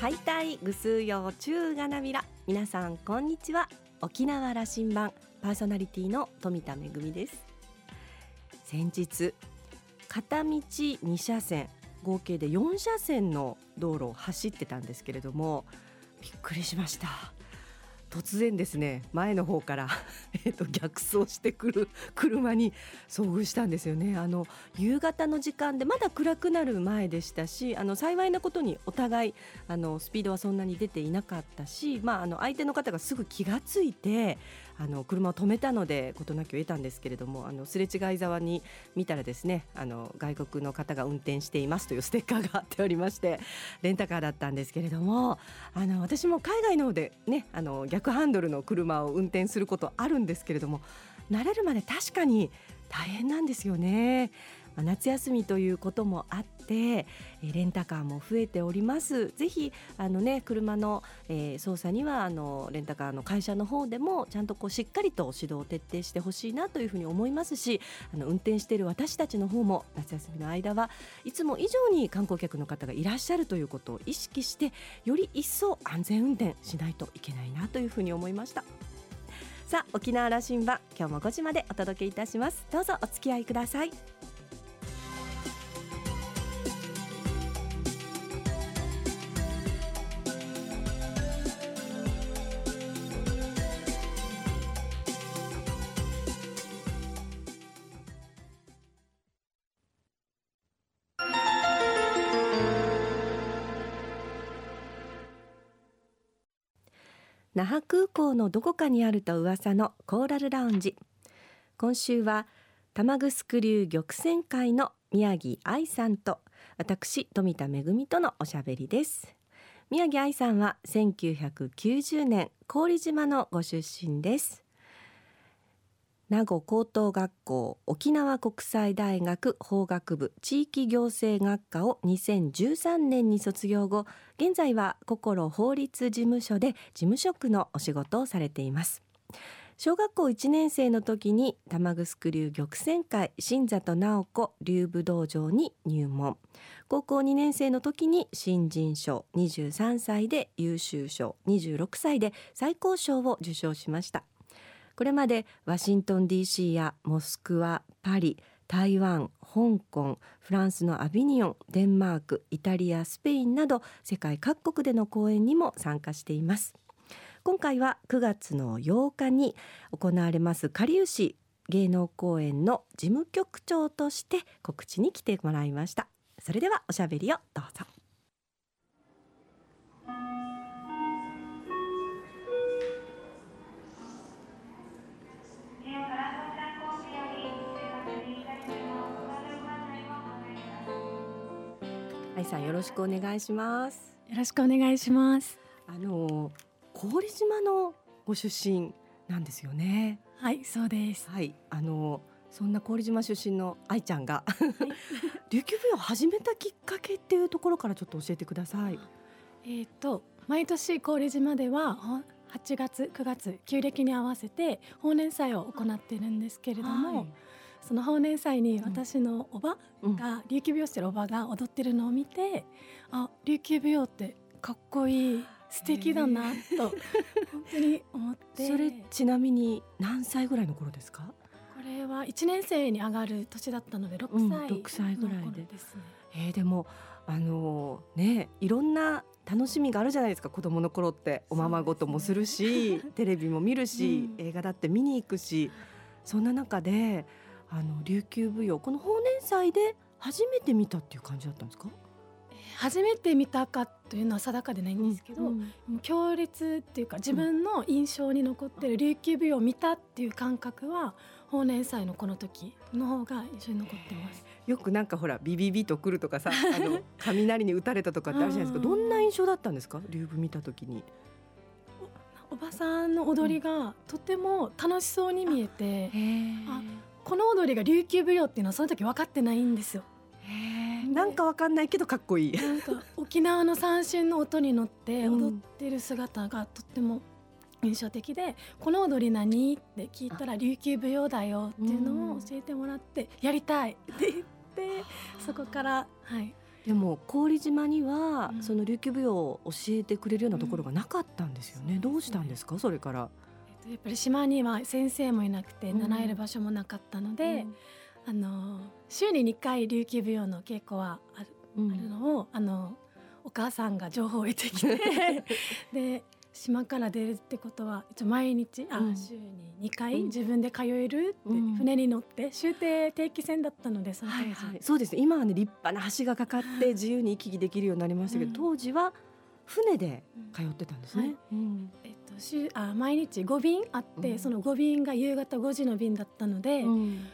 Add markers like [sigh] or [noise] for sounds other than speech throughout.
はいたいぐすうよ中がなびら皆さんこんにちは。沖縄羅針盤パーソナリティの富田恵です。先日片道2車線合計で4車線の道路を走ってたんですけれどもびっくりしました。突然ですね前の方から [laughs] えと逆走してくる車に遭遇したんですよね。あの夕方の時間でまだ暗くなる前でしたしあの幸いなことにお互いあのスピードはそんなに出ていなかったし、まあ、あの相手の方がすぐ気がついてあの車を止めたので事なきを得たんですけれどもあのすれ違いざわに見たらですねあの外国の方が運転していますというステッカーが貼っておりましてレンタカーだったんですけれどもあの私も海外の方でねあの逆ハンドルの車を運転することあるんですけれども慣れるまで確かに大変なんですよね。夏休みということもあってレンタカーも増えております。ぜひあのね車の、えー、操作にはあのレンタカーの会社の方でもちゃんとこうしっかりと指導を徹底してほしいなというふうに思いますしあの運転している私たちの方も夏休みの間はいつも以上に観光客の方がいらっしゃるということを意識してより一層安全運転しないといけないなというふうに思いました。さあ沖縄羅針盤今日も5時までお届けいたします。どうぞお付き合いください。那覇空港のどこかにあると噂のコーラルラウンジ。今週は玉城流玉泉会の宮城愛さんと私富田恵とのおしゃべりです。宮城愛さんは1990年郡島のご出身です。名護高等学校沖縄国際大学法学部地域行政学科を2013年に卒業後現在は心法律事務所で事務職のお仕事をされています。小学校1年生の時に玉城流玉泉会新里直子流武道場に入門。高校2年生の時に新人賞23歳で優秀賞26歳で最高賞を受賞しました。これまでワシントン DC やモスクワパリ台湾香港フランスのアビニオンデンマークイタリアスペインなど世界各国での公演にも参加しています。今回は9月の8日に行われますかりゆし芸能公演の事務局長として告知に来てもらいました。それではおしゃべりをどうぞ。愛さんよろしくお願いします。よろしくお願いします。あの郡島のご出身なんですよね。はいそうです。はいあのそんな郡島出身の愛ちゃんが、はい、[laughs] 琉球舞踊を始めたきっかけっていうところからちょっと教えてください。えっ、と毎年郡島では8月9月旧暦に合わせて法年祭を行っているんですけれども、はいその法年祭に私のおばが、琉球舞踊してるおばが踊ってるのを見てあ琉球舞踊ってかっこいい素敵だなと本当に思って。それちなみに何歳ぐらいの頃ですか？これは1年生に上がる年だったので6歳、うん、6歳ぐらいで。ですね、えー、でもあのー、ねいろんな楽しみがあるじゃないですか子供の頃って。おままごともするしテレビも見るし、うん、映画だって見に行くしそんな中であの琉球舞踊この法年祭で初めて見たっていう感じだったんですか？初めて見たかというのは定かでないんですけど、うん。うん、強烈っていうか自分の印象に残ってる琉球舞踊を見たっていう感覚は法年祭のこの時の方が印象に残ってます。よくなんかほらビビビとくるとかさ [laughs] あの雷に打たれたとかってあるじゃないですかどんな印象だったんですか？竜舞見た時に。おばさんの踊りがとても楽しそうに見えて、あこの踊りが琉球舞踊っていうのはその時分かってないんですよ。なんかわかんないけどかっこいい。なんか沖縄の三振の音に乗って踊ってる姿がとっても印象的で、この踊り何？って聞いたら琉球舞踊だよっていうのを教えてもらってやりたいって言ってそこからはい。でも郡島には、うん。その琉球舞踊を教えてくれるようなところがなかったんですよね、うん。どうしたんですか？それから、えっとやっぱり島には先生もいなくてうん。習える場所もなかったので、あの週に2回琉球舞踊の稽古はあるうん。あるのをあのお母さんが情報を得てきて [laughs] で島から出るってことは一応毎日あ、うん。週に2回うん。自分で通えるって、うん。船に乗って終点定期船だったのでその当時、はい。はい、そうです。ね今はね立派な橋がかかって自由に行き来できるようになりましたけど、うん。当時は船でうん。通ってたんですね。はい週あ毎日5便あって、うん。その5便が夕方5時の便だったので、うん。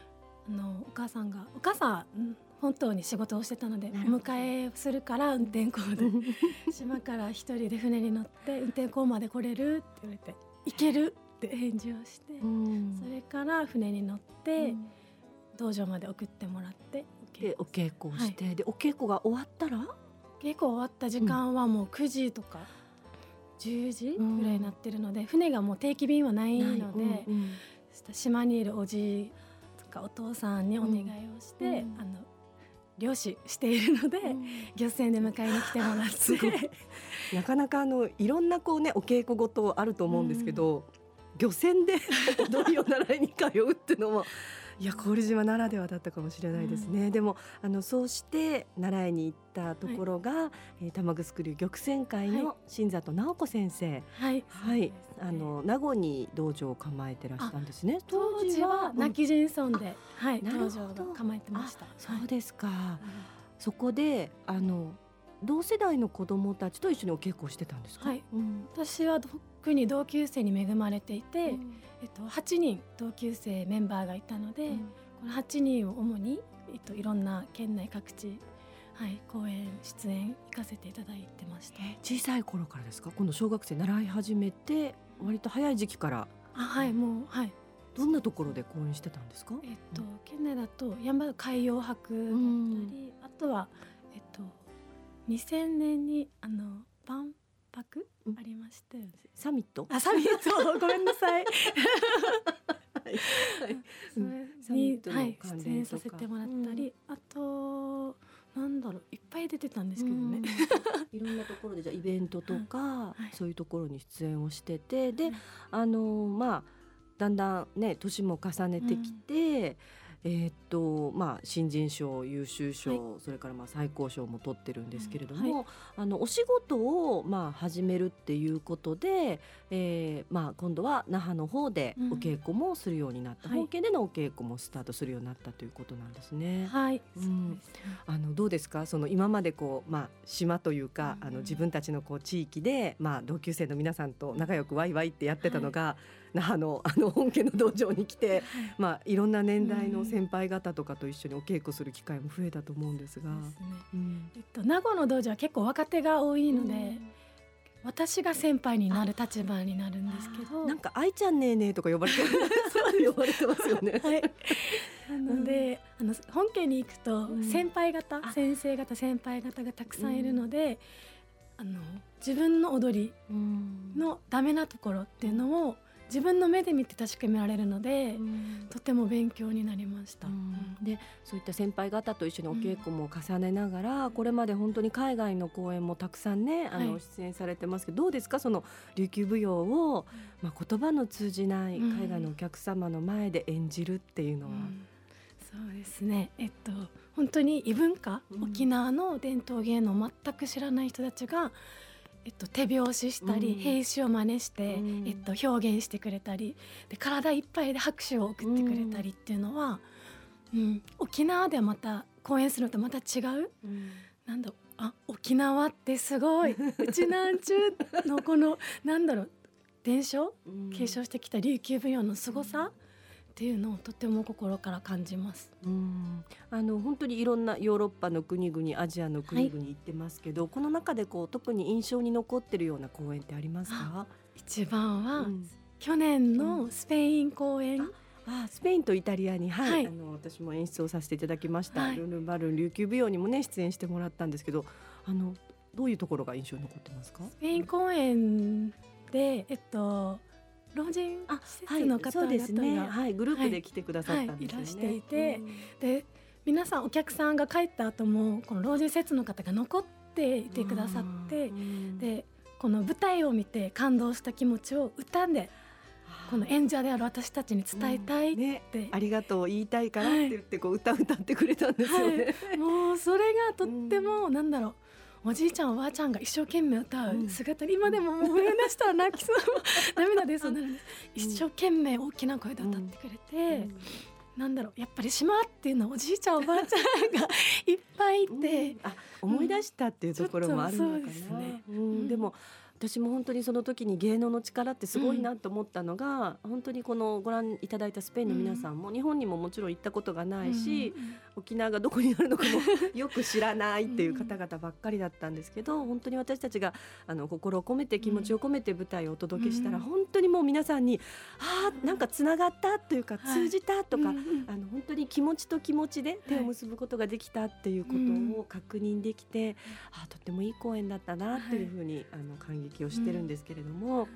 あのお母さんがお母さんうん本当に仕事をしてたので迎えするから運転校で [laughs] 島から一人で船に乗って運転校まで来れるって言われて行けるって返事をして、うん。それから船に乗って、道場まで送ってもらってでお稽古をして、でお稽古が終わったら？稽古終わった時間はもう9時とか10時ぐらいになってるので、船がもう定期便はないので、うんうん。島にいるおじとかお父さんにお願いをして、うん。あの漁師しているので、漁船で迎えに来てもらって。なかなかあのいろんなこうねお稽古事あると思うんですけど、漁船で [laughs] 踊りを習いに通うっていうのもいや郡島ならではだったかもしれないですね、でもあのそうして習いに行ったところが、えー玉城流玉泉会はの新里直子先生。はい、はい、そうですね。あの名護に道場を構えてらしたんですね。当時はうん。泣き人村で、はいなるほど。道場が構えてました。あそうですか、はいそこであの同世代の子供たちと一緒にお稽古をしてたんですか？はい。うん私は特に同級生に恵まれていて、うんえっと、8人同級生メンバーがいたので、うん。この8人を主に、えっと、いろんな県内各地、はい、公演出演行かせていただいてました。小さい頃からですか？今度小学生習い始めて割と早い時期から。あはいもうはい。どんなところで講演してたんですか？えっと県内だと山海洋博だったり、あとはえっと2000年にあの万博うんありましたよね。サミット？あサミット。[laughs] ごめんなさい。はい。そうん。れサミットのにはい出演させてもらったり、あとなんだろういっぱい出てたんですけどね。いろんなところでじゃあイベントとか、はい。そういうところに出演をしててで、はい。あのまあだんだんね年も重ねてきて、えーっとまあ新人賞優秀賞、それからまあ最高賞も取ってるんですけれども、うんあのお仕事をまあ始めるっていうことで、えーまあ今度は那覇の方でうん。お稽古もするようになった、はい。本家でのお稽古もスタートするようになったということなんですね。はい、うん。あのどうですか？その今までこう、まあ、島というか、うん。あの自分たちのこう地域で、まあ、同級生の皆さんと仲良くワイワイってやってたのが、那覇のあの [laughs] 本家の道場に来て、まあ、いろんな年代の先輩方とかと一緒にお稽古する機会も増えたと思うんですが。えっと名護の道場は結構若手が多いので、私が先輩になる立場になるんですけど、なんか愛ちゃんねえねえとか呼ばれて [laughs] 呼ばれてますよね。はい。[laughs] なので、あの本家に行くとうん。先輩方、あ。先生方先輩方がたくさんいるので、あの自分の踊りうん。のダメなところっていうのを自分の目で見て確かめられるので、うん。とても勉強になりました。うん。でそういった先輩方と一緒にお稽古も重ねながら、これまで本当に海外の公演もたくさんねあの、はい出演されてますけどどうですか？その琉球舞踊を、まあ、言葉の通じないうん。海外のお客様の前で演じるっていうのは、うん。そうですね。えっと本当に異文化、うん。沖縄の伝統芸能を全く知らない人たちが。えっと、手拍子したり、うん。兵士を真似して、うん。えっと、表現してくれたりで体いっぱいで拍手を送ってくれたりっていうのは、うん。沖縄ではまた公演するのとまた違う？なんだろう。あ沖縄ってすごい。うちなんちゅうのこのなんだろう。伝承？うん。継承してきた琉球舞踊の凄さ？っていうのをとても心から感じます。うん。あの本当にいろんなヨーロッパの国々アジアの国々行ってますけど、この中でこう特に印象に残ってるような公演ってありますか、一番は、うん。去年のスペイン公演、あスペインとイタリアに、はい。はい。あの私も演出をさせていただきました、はい。ルンルンバルーン琉球舞踊にもね出演してもらったんですけどあのどういうところが印象に残ってますか？スペイン公演でえっと老人施設の方々が、そうですね、はい、グループで来てくださったんはいですよね、いらしていてで皆さんお客さんが帰った後もこの老人施設の方が残っていてくださってでこの舞台を見て感動した気持ちを歌でこの演者である私たちに伝えたいって、うんね、ありがとう言いたいからって言ってこう歌歌ってくれたんですよね、はい、もうそれがとっても、うん、なんだろうおじいちゃんおばあちゃんが一生懸命歌う姿に今でももう上の人は泣きそう。涙出そうなるんです。一生懸命大きな声で歌ってくれて、うん。なんだろうやっぱり島っていうのはおじいちゃんおばあちゃんがいっぱいいて、うん、あ思い出したっていうところもあるのかな、うん、ですね、うん、でも私も本当にその時に芸能の力ってすごいなと思ったのが、うん、本当にこのご覧いただいたスペインの皆さんも、日本にももちろん行ったことがないし、うん、沖縄がどこにあるのかもよく知らないっていう方々ばっかりだったんですけど本当に私たちがあの心を込めて気持ちを込めて舞台をお届けしたら、本当にもう皆さんにああなんかつながったというか通じたとか、はい、あの本当に気持ちと気持ちで手を結ぶことができたっていうことを確認できて、はい、あとってもいい公演だったなっていうふうに、あの感激撃をしてるんですけれども、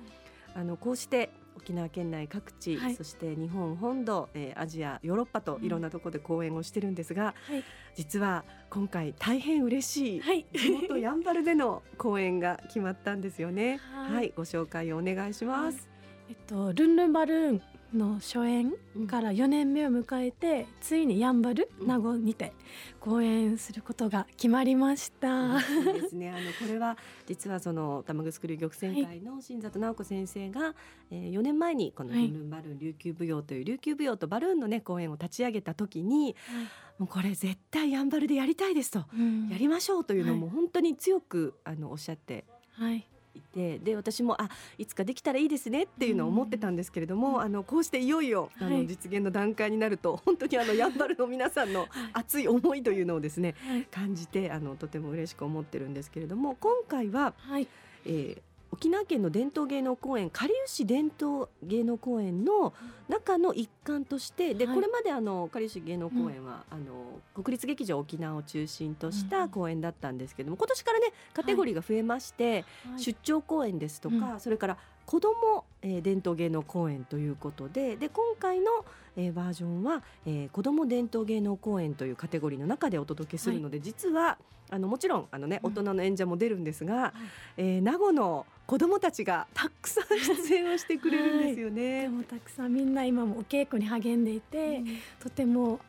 うん、あのこうして沖縄県内各地、はい、そして日本本土、えー、アジアヨーロッパといろんなところで講演をしてるんですが、うんはい、実は今回大変嬉しい、はい、地元やんばるでの講演が決まったんですよね。はい、ご紹介をお願いします。えっとルンルンバルーンの初演から4年目を迎えて、うん、ついにやんばる名護にて公演することが決まりました。そうですね。あのこれは実はその玉城玉泉会の新里直子先生が、はい、えー、4年前にこのルンバルーン琉球舞踊という琉球舞踊とバルーンのね公演を立ち上げた時に、はい、もうこれ絶対やんばるでやりたいですと、うん、やりましょうというのも本当に強くあのおっしゃって。はいいてで私もあいつかできたらいいですねっていうのを思ってたんですけれども、うん、あのこうしていよいよあの、実現の段階になると本当にあのやんばるの皆さんの熱い思いというのをですね、はい、感じてあのとても嬉しく思ってるんですけれども今回は、はい、えー沖縄県の伝統芸能公園かりゆし伝統芸能公園の中の一環としてで、これまであのかりゆし芸能公園は、あの国立劇場沖縄を中心とした公演だったんですけども今年からねカテゴリーが増えまして、出張公演ですとか、それから子ども、えー、伝統芸能公演ということでで今回の、えー、バージョンは、えー、子ども伝統芸能公演というカテゴリーの中でお届けするので、はい、実はあのもちろんあの、ね、大人の演者も出るんですが、うん、えー、名護の子どもたちがたくさん出演をしてくれるんですよね。はい、もたくさんみんな今もお稽古に励んでいて、うん、とても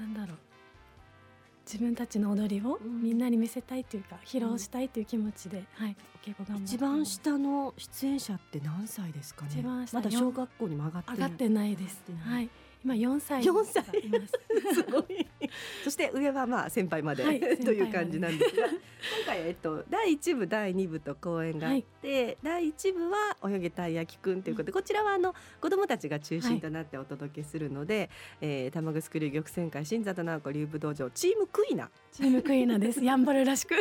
なんだろう自分たちの踊りをみんなに見せたいというか、披露したいという気持ちで、はい、お稽古頑張一番下の出演者って何歳ですかね？一番下まだ小学校にも上がって上がってないです。はい。今4歳4歳。す。[laughs] ごい。[laughs] そして上はまあ先輩まで、はい、[laughs] という感じなんですが今回えっと第1部第2部と公演があって、はい、第1部は泳げたい焼きくんということで、こちらはあの子どもたちが中心となってお届けするので、はい、えー、玉城流玉泉会新里直子流武道場チームクイナ。チームクイナです。やんばるらしく。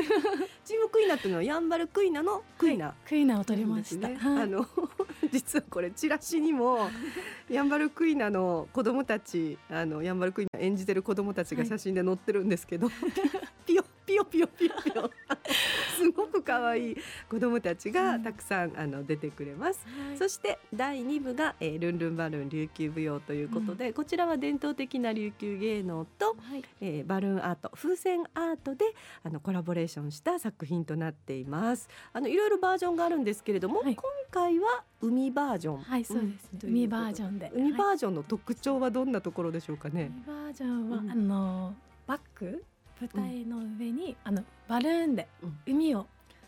チームクイナっていうのはやんばるクイナのクイナ、はい、クイナを取りました、ね、あの実はこれチラシにもやんばるクイナの子供たちあのヤンバルクイナ演じてる子供たちが写真で載ってるんですけど、はい、ピヨピヨピヨピヨピヨ。[laughs] すごく可愛い子供たちがたくさん、あの出てくれます、はい、そして第2部が、えー、ルンルンバルーン琉球舞踊ということで、うん、こちらは伝統的な琉球芸能と、はい、えー、バルーンアート風船アートであのコラボレーションした作品となっています。あのいろいろバージョンがあるんですけれども、はい、今回は海バージョン。はいそうです、うん、海バージョンで。海バージョンの特徴はどんなところでしょうかね、海バージョンは、うん、あのバック舞台の上に、あのバルーンで海を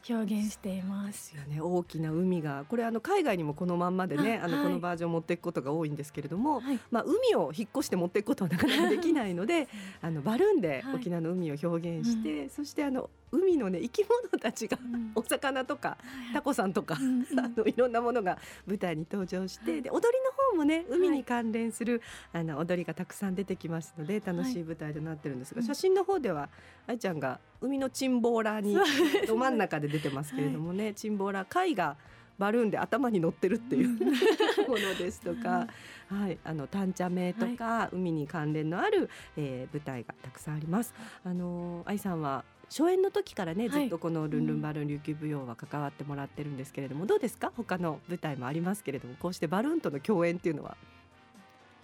表現しています。よね。大きな海がこれあの海外にもこのまんまでねあの、このバージョン持っていくことが多いんですけれども、はい、まあ海を引っ越して持っていくことはなかなかできないので [laughs] あのバルーンで沖縄の海を表現して、はい、そしてあの海のね生き物たちが、うん、お魚とかタコさんとか、うん、あのいろんなものが舞台に登場して、で踊りの方もね海に関連する、はい、あの踊りがたくさん出てきますので楽しい舞台となってるんですが、写真の方では愛ちゃんが海のチンボーラーにど真ん中で出てますけれどもね、はい、チンボーラー貝がバルーンで頭に乗ってるっていう [laughs] ものですとか、はい、あのタンチャメとか、はい、海に関連のある、えー、舞台がたくさんあります。あの愛さんは初演の時からね、ずっとこのルンルンバルーン琉球舞踊は関わってもらってるんですけれども、どうですか他の舞台もありますけれどもこうしてバルーンとの共演ってい。うのは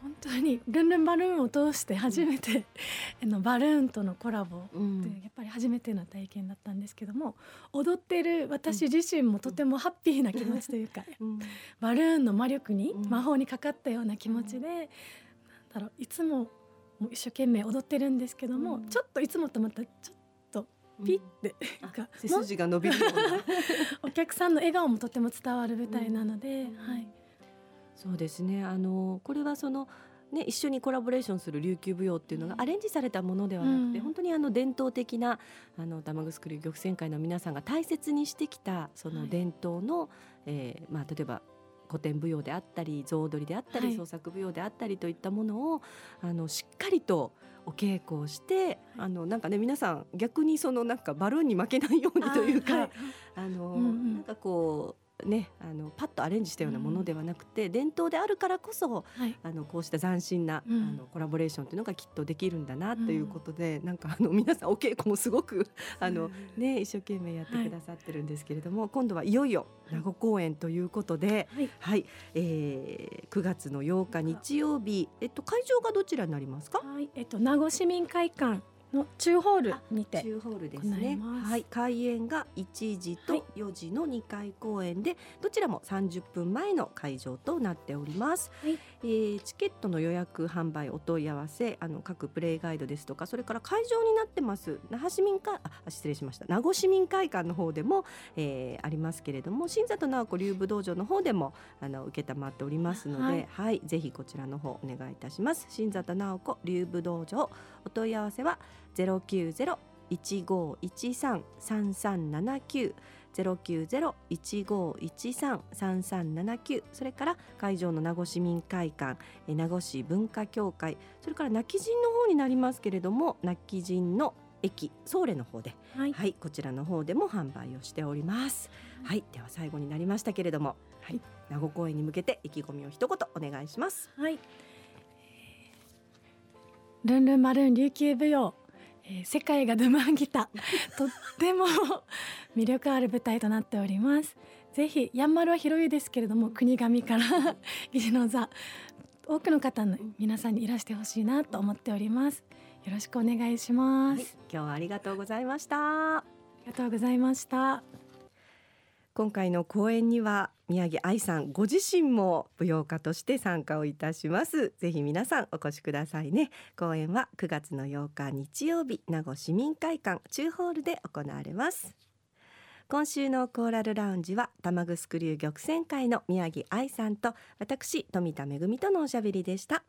本当にルンルンバルーンを通して初めて、[laughs] あのバルーンとのコラボってやっぱり初めての体験だったんですけども踊ってる私自身もとてもハッピーな気持ちというか、[laughs] バルーンの魔力に魔法にかかったような気持ちで、なんだろういつももう一生懸命踊ってるんですけども、ちょっといつもとまたちょっとピッて、背筋が伸びる [laughs] お客さんの笑顔もとても伝わる舞台なので、はいそうですね。あのこれはそのね、一緒にコラボレーションする琉球舞踊っていうのがアレンジされたものではなくて、うん、本当にあの伝統的なあの玉城流玉泉会の皆さんが大切にしてきたその伝統の、はい、えー、まあ、例えば古典舞踊であったり象踊りであったり、はい、創作舞踊であったりといったものをあのしっかりとお稽古をして、あのなんかね皆さん逆にそのなんかバルーンに負けないようにというかあ、の、うんうん、なんかこうね、あのパッとアレンジしたようなものではなくて、うん、伝統であるからこそ、はい、あのこうした斬新な、うん、あのコラボレーションというのがきっとできるんだなということで、うん、なんかあの皆さんお稽古もすごくあの、ね、一生懸命やってくださってるんですけれども、はい、今度はいよいよ名護公演ということで、はい、はい、えー、9月の8日日曜日、えっと、会場がどちらになりますか、はい。えっと、名護市民会館の中ホールにて中ホールですね。はい。開演が1時と4時の2回公演で、はい、どちらも30分前の会場となっております、はい、えー、チケットの予約販売お問い合わせあの各プレイガイドですとかそれから会場になってます那覇市民会あ失礼しました。名護市民会館の方でも、えー、ありますけれども新里直子流武道場の方でもあの受けたまっておりますので、はい、はい、ぜひこちらの方お願いいたします。新里直子流武道場お問い合わせはゼロ九ゼロ一五一三三三七九。ゼロ九ゼロ一五一三三三七九。それから会場の名護市民会館名護市文化協会。それから泣き人の方になりますけれども泣き人の駅ソーレの方で、はい、はい、こちらの方でも販売をしております。はい、では最後になりましたけれども、はい、名護公演に向けて意気込みを一言お願いします。はい。ルンルンマルーン琉球舞踊えー、世界がドゥマンギタ [laughs] とっても魅力ある舞台となっております。ぜひやんまるは広いですけれども国神から義士の座多くの方の皆さんにいらしてほしいなと思っております。よろしくお願いします、はい、今日はありがとうございました。ありがとうございました今回の講演には宮城愛さんご自身も舞踊家として参加をいたします。ぜひ皆さんお越しくださいね。講演は9月の8日日曜日名護市民会館中ホールで行われます。今週のコーラルラウンジは玉城流玉泉会の宮城愛さんと私富田恵とのおしゃべりでした。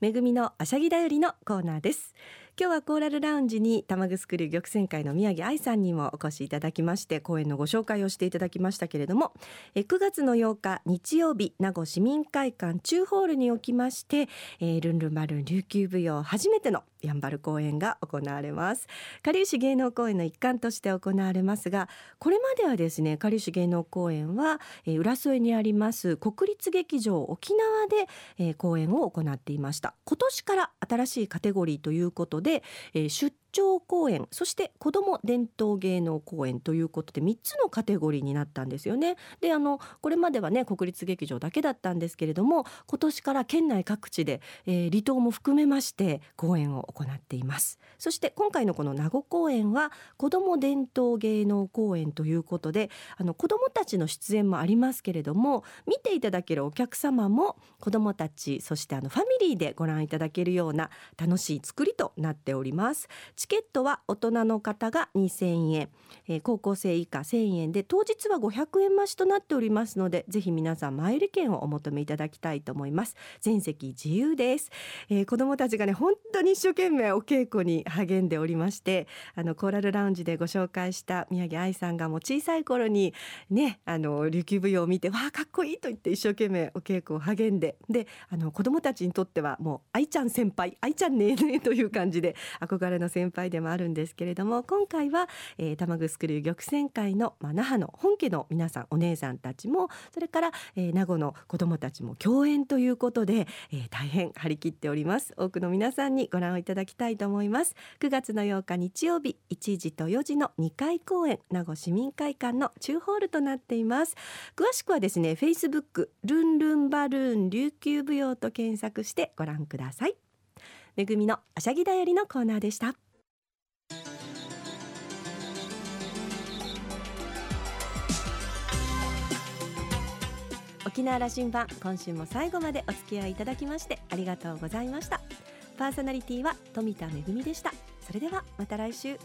めぐみのあしゃぎだよりのコーナーです。今日はコーラルラウンジに玉城流玉泉会の宮城愛さんにもお越しいただきまして公演のご紹介をしていただきましたけれどもえ9月の8日日曜日名護市民会館中ホールにおきまして、えー、ルンルンバルン琉球舞踊初めてのやんばる公演が行われます。かりゆし芸能公演の一環として行われますがこれまではですねかりゆし芸能公演は、えー、浦添にあります国立劇場沖縄で、えー、公演を行っていました。今年から新しいカテゴリーということで、でえー、出張公演そして子ども伝統芸能公演ということで3つのカテゴリーになったんですよね。であのこれまではね国立劇場だけだったんですけれども今年から県内各地で、えー、離島も含めまして公演を行っていますそして今回のこの名護公演は子ども伝統芸能公演ということであの子どもたちの出演もありますけれども見ていただけるお客様も子どもたちそしてあのファミリーでご覧いただけるような楽しい作りとなっておりますチケットは大人の方が2000円、えー、高校生以下1000円で当日は500円増しとなっておりますのでぜひ皆さん前売り券をお求めいただきたいと思います。全席自由です、えー、子どもたちがね本当に一生懸命お稽古に励んでおりましてあのコーラルラウンジでご紹介した宮城愛さんがもう小さい頃にねあの琉球舞踊を見てわあかっこいいと言って一生懸命お稽古を励んでであの子どもたちにとってはもう愛ちゃん先輩愛ちゃんねえねえという感じで憧れの先輩先輩でもあるんですけれども今回は、えー、玉城流玉泉会の、まあ、那覇の本家の皆さんお姉さんたちもそれから、えー、名護の子どもたちも共演ということで、えー、大変張り切っております多くの皆さんにご覧いただきたいと思います9月の8日日曜日1時と4時の2回公演名護市民会館の中ホールとなっています詳しくはですね Facebook ルンルンバルーン琉球舞踊と検索してご覧くださいめぐみのあしゃぎだよりのコーナーでした沖縄羅針盤今週も最後までお付き合いいただきましてありがとうございました。パーソナリティは富田恵でした。それではまた来週。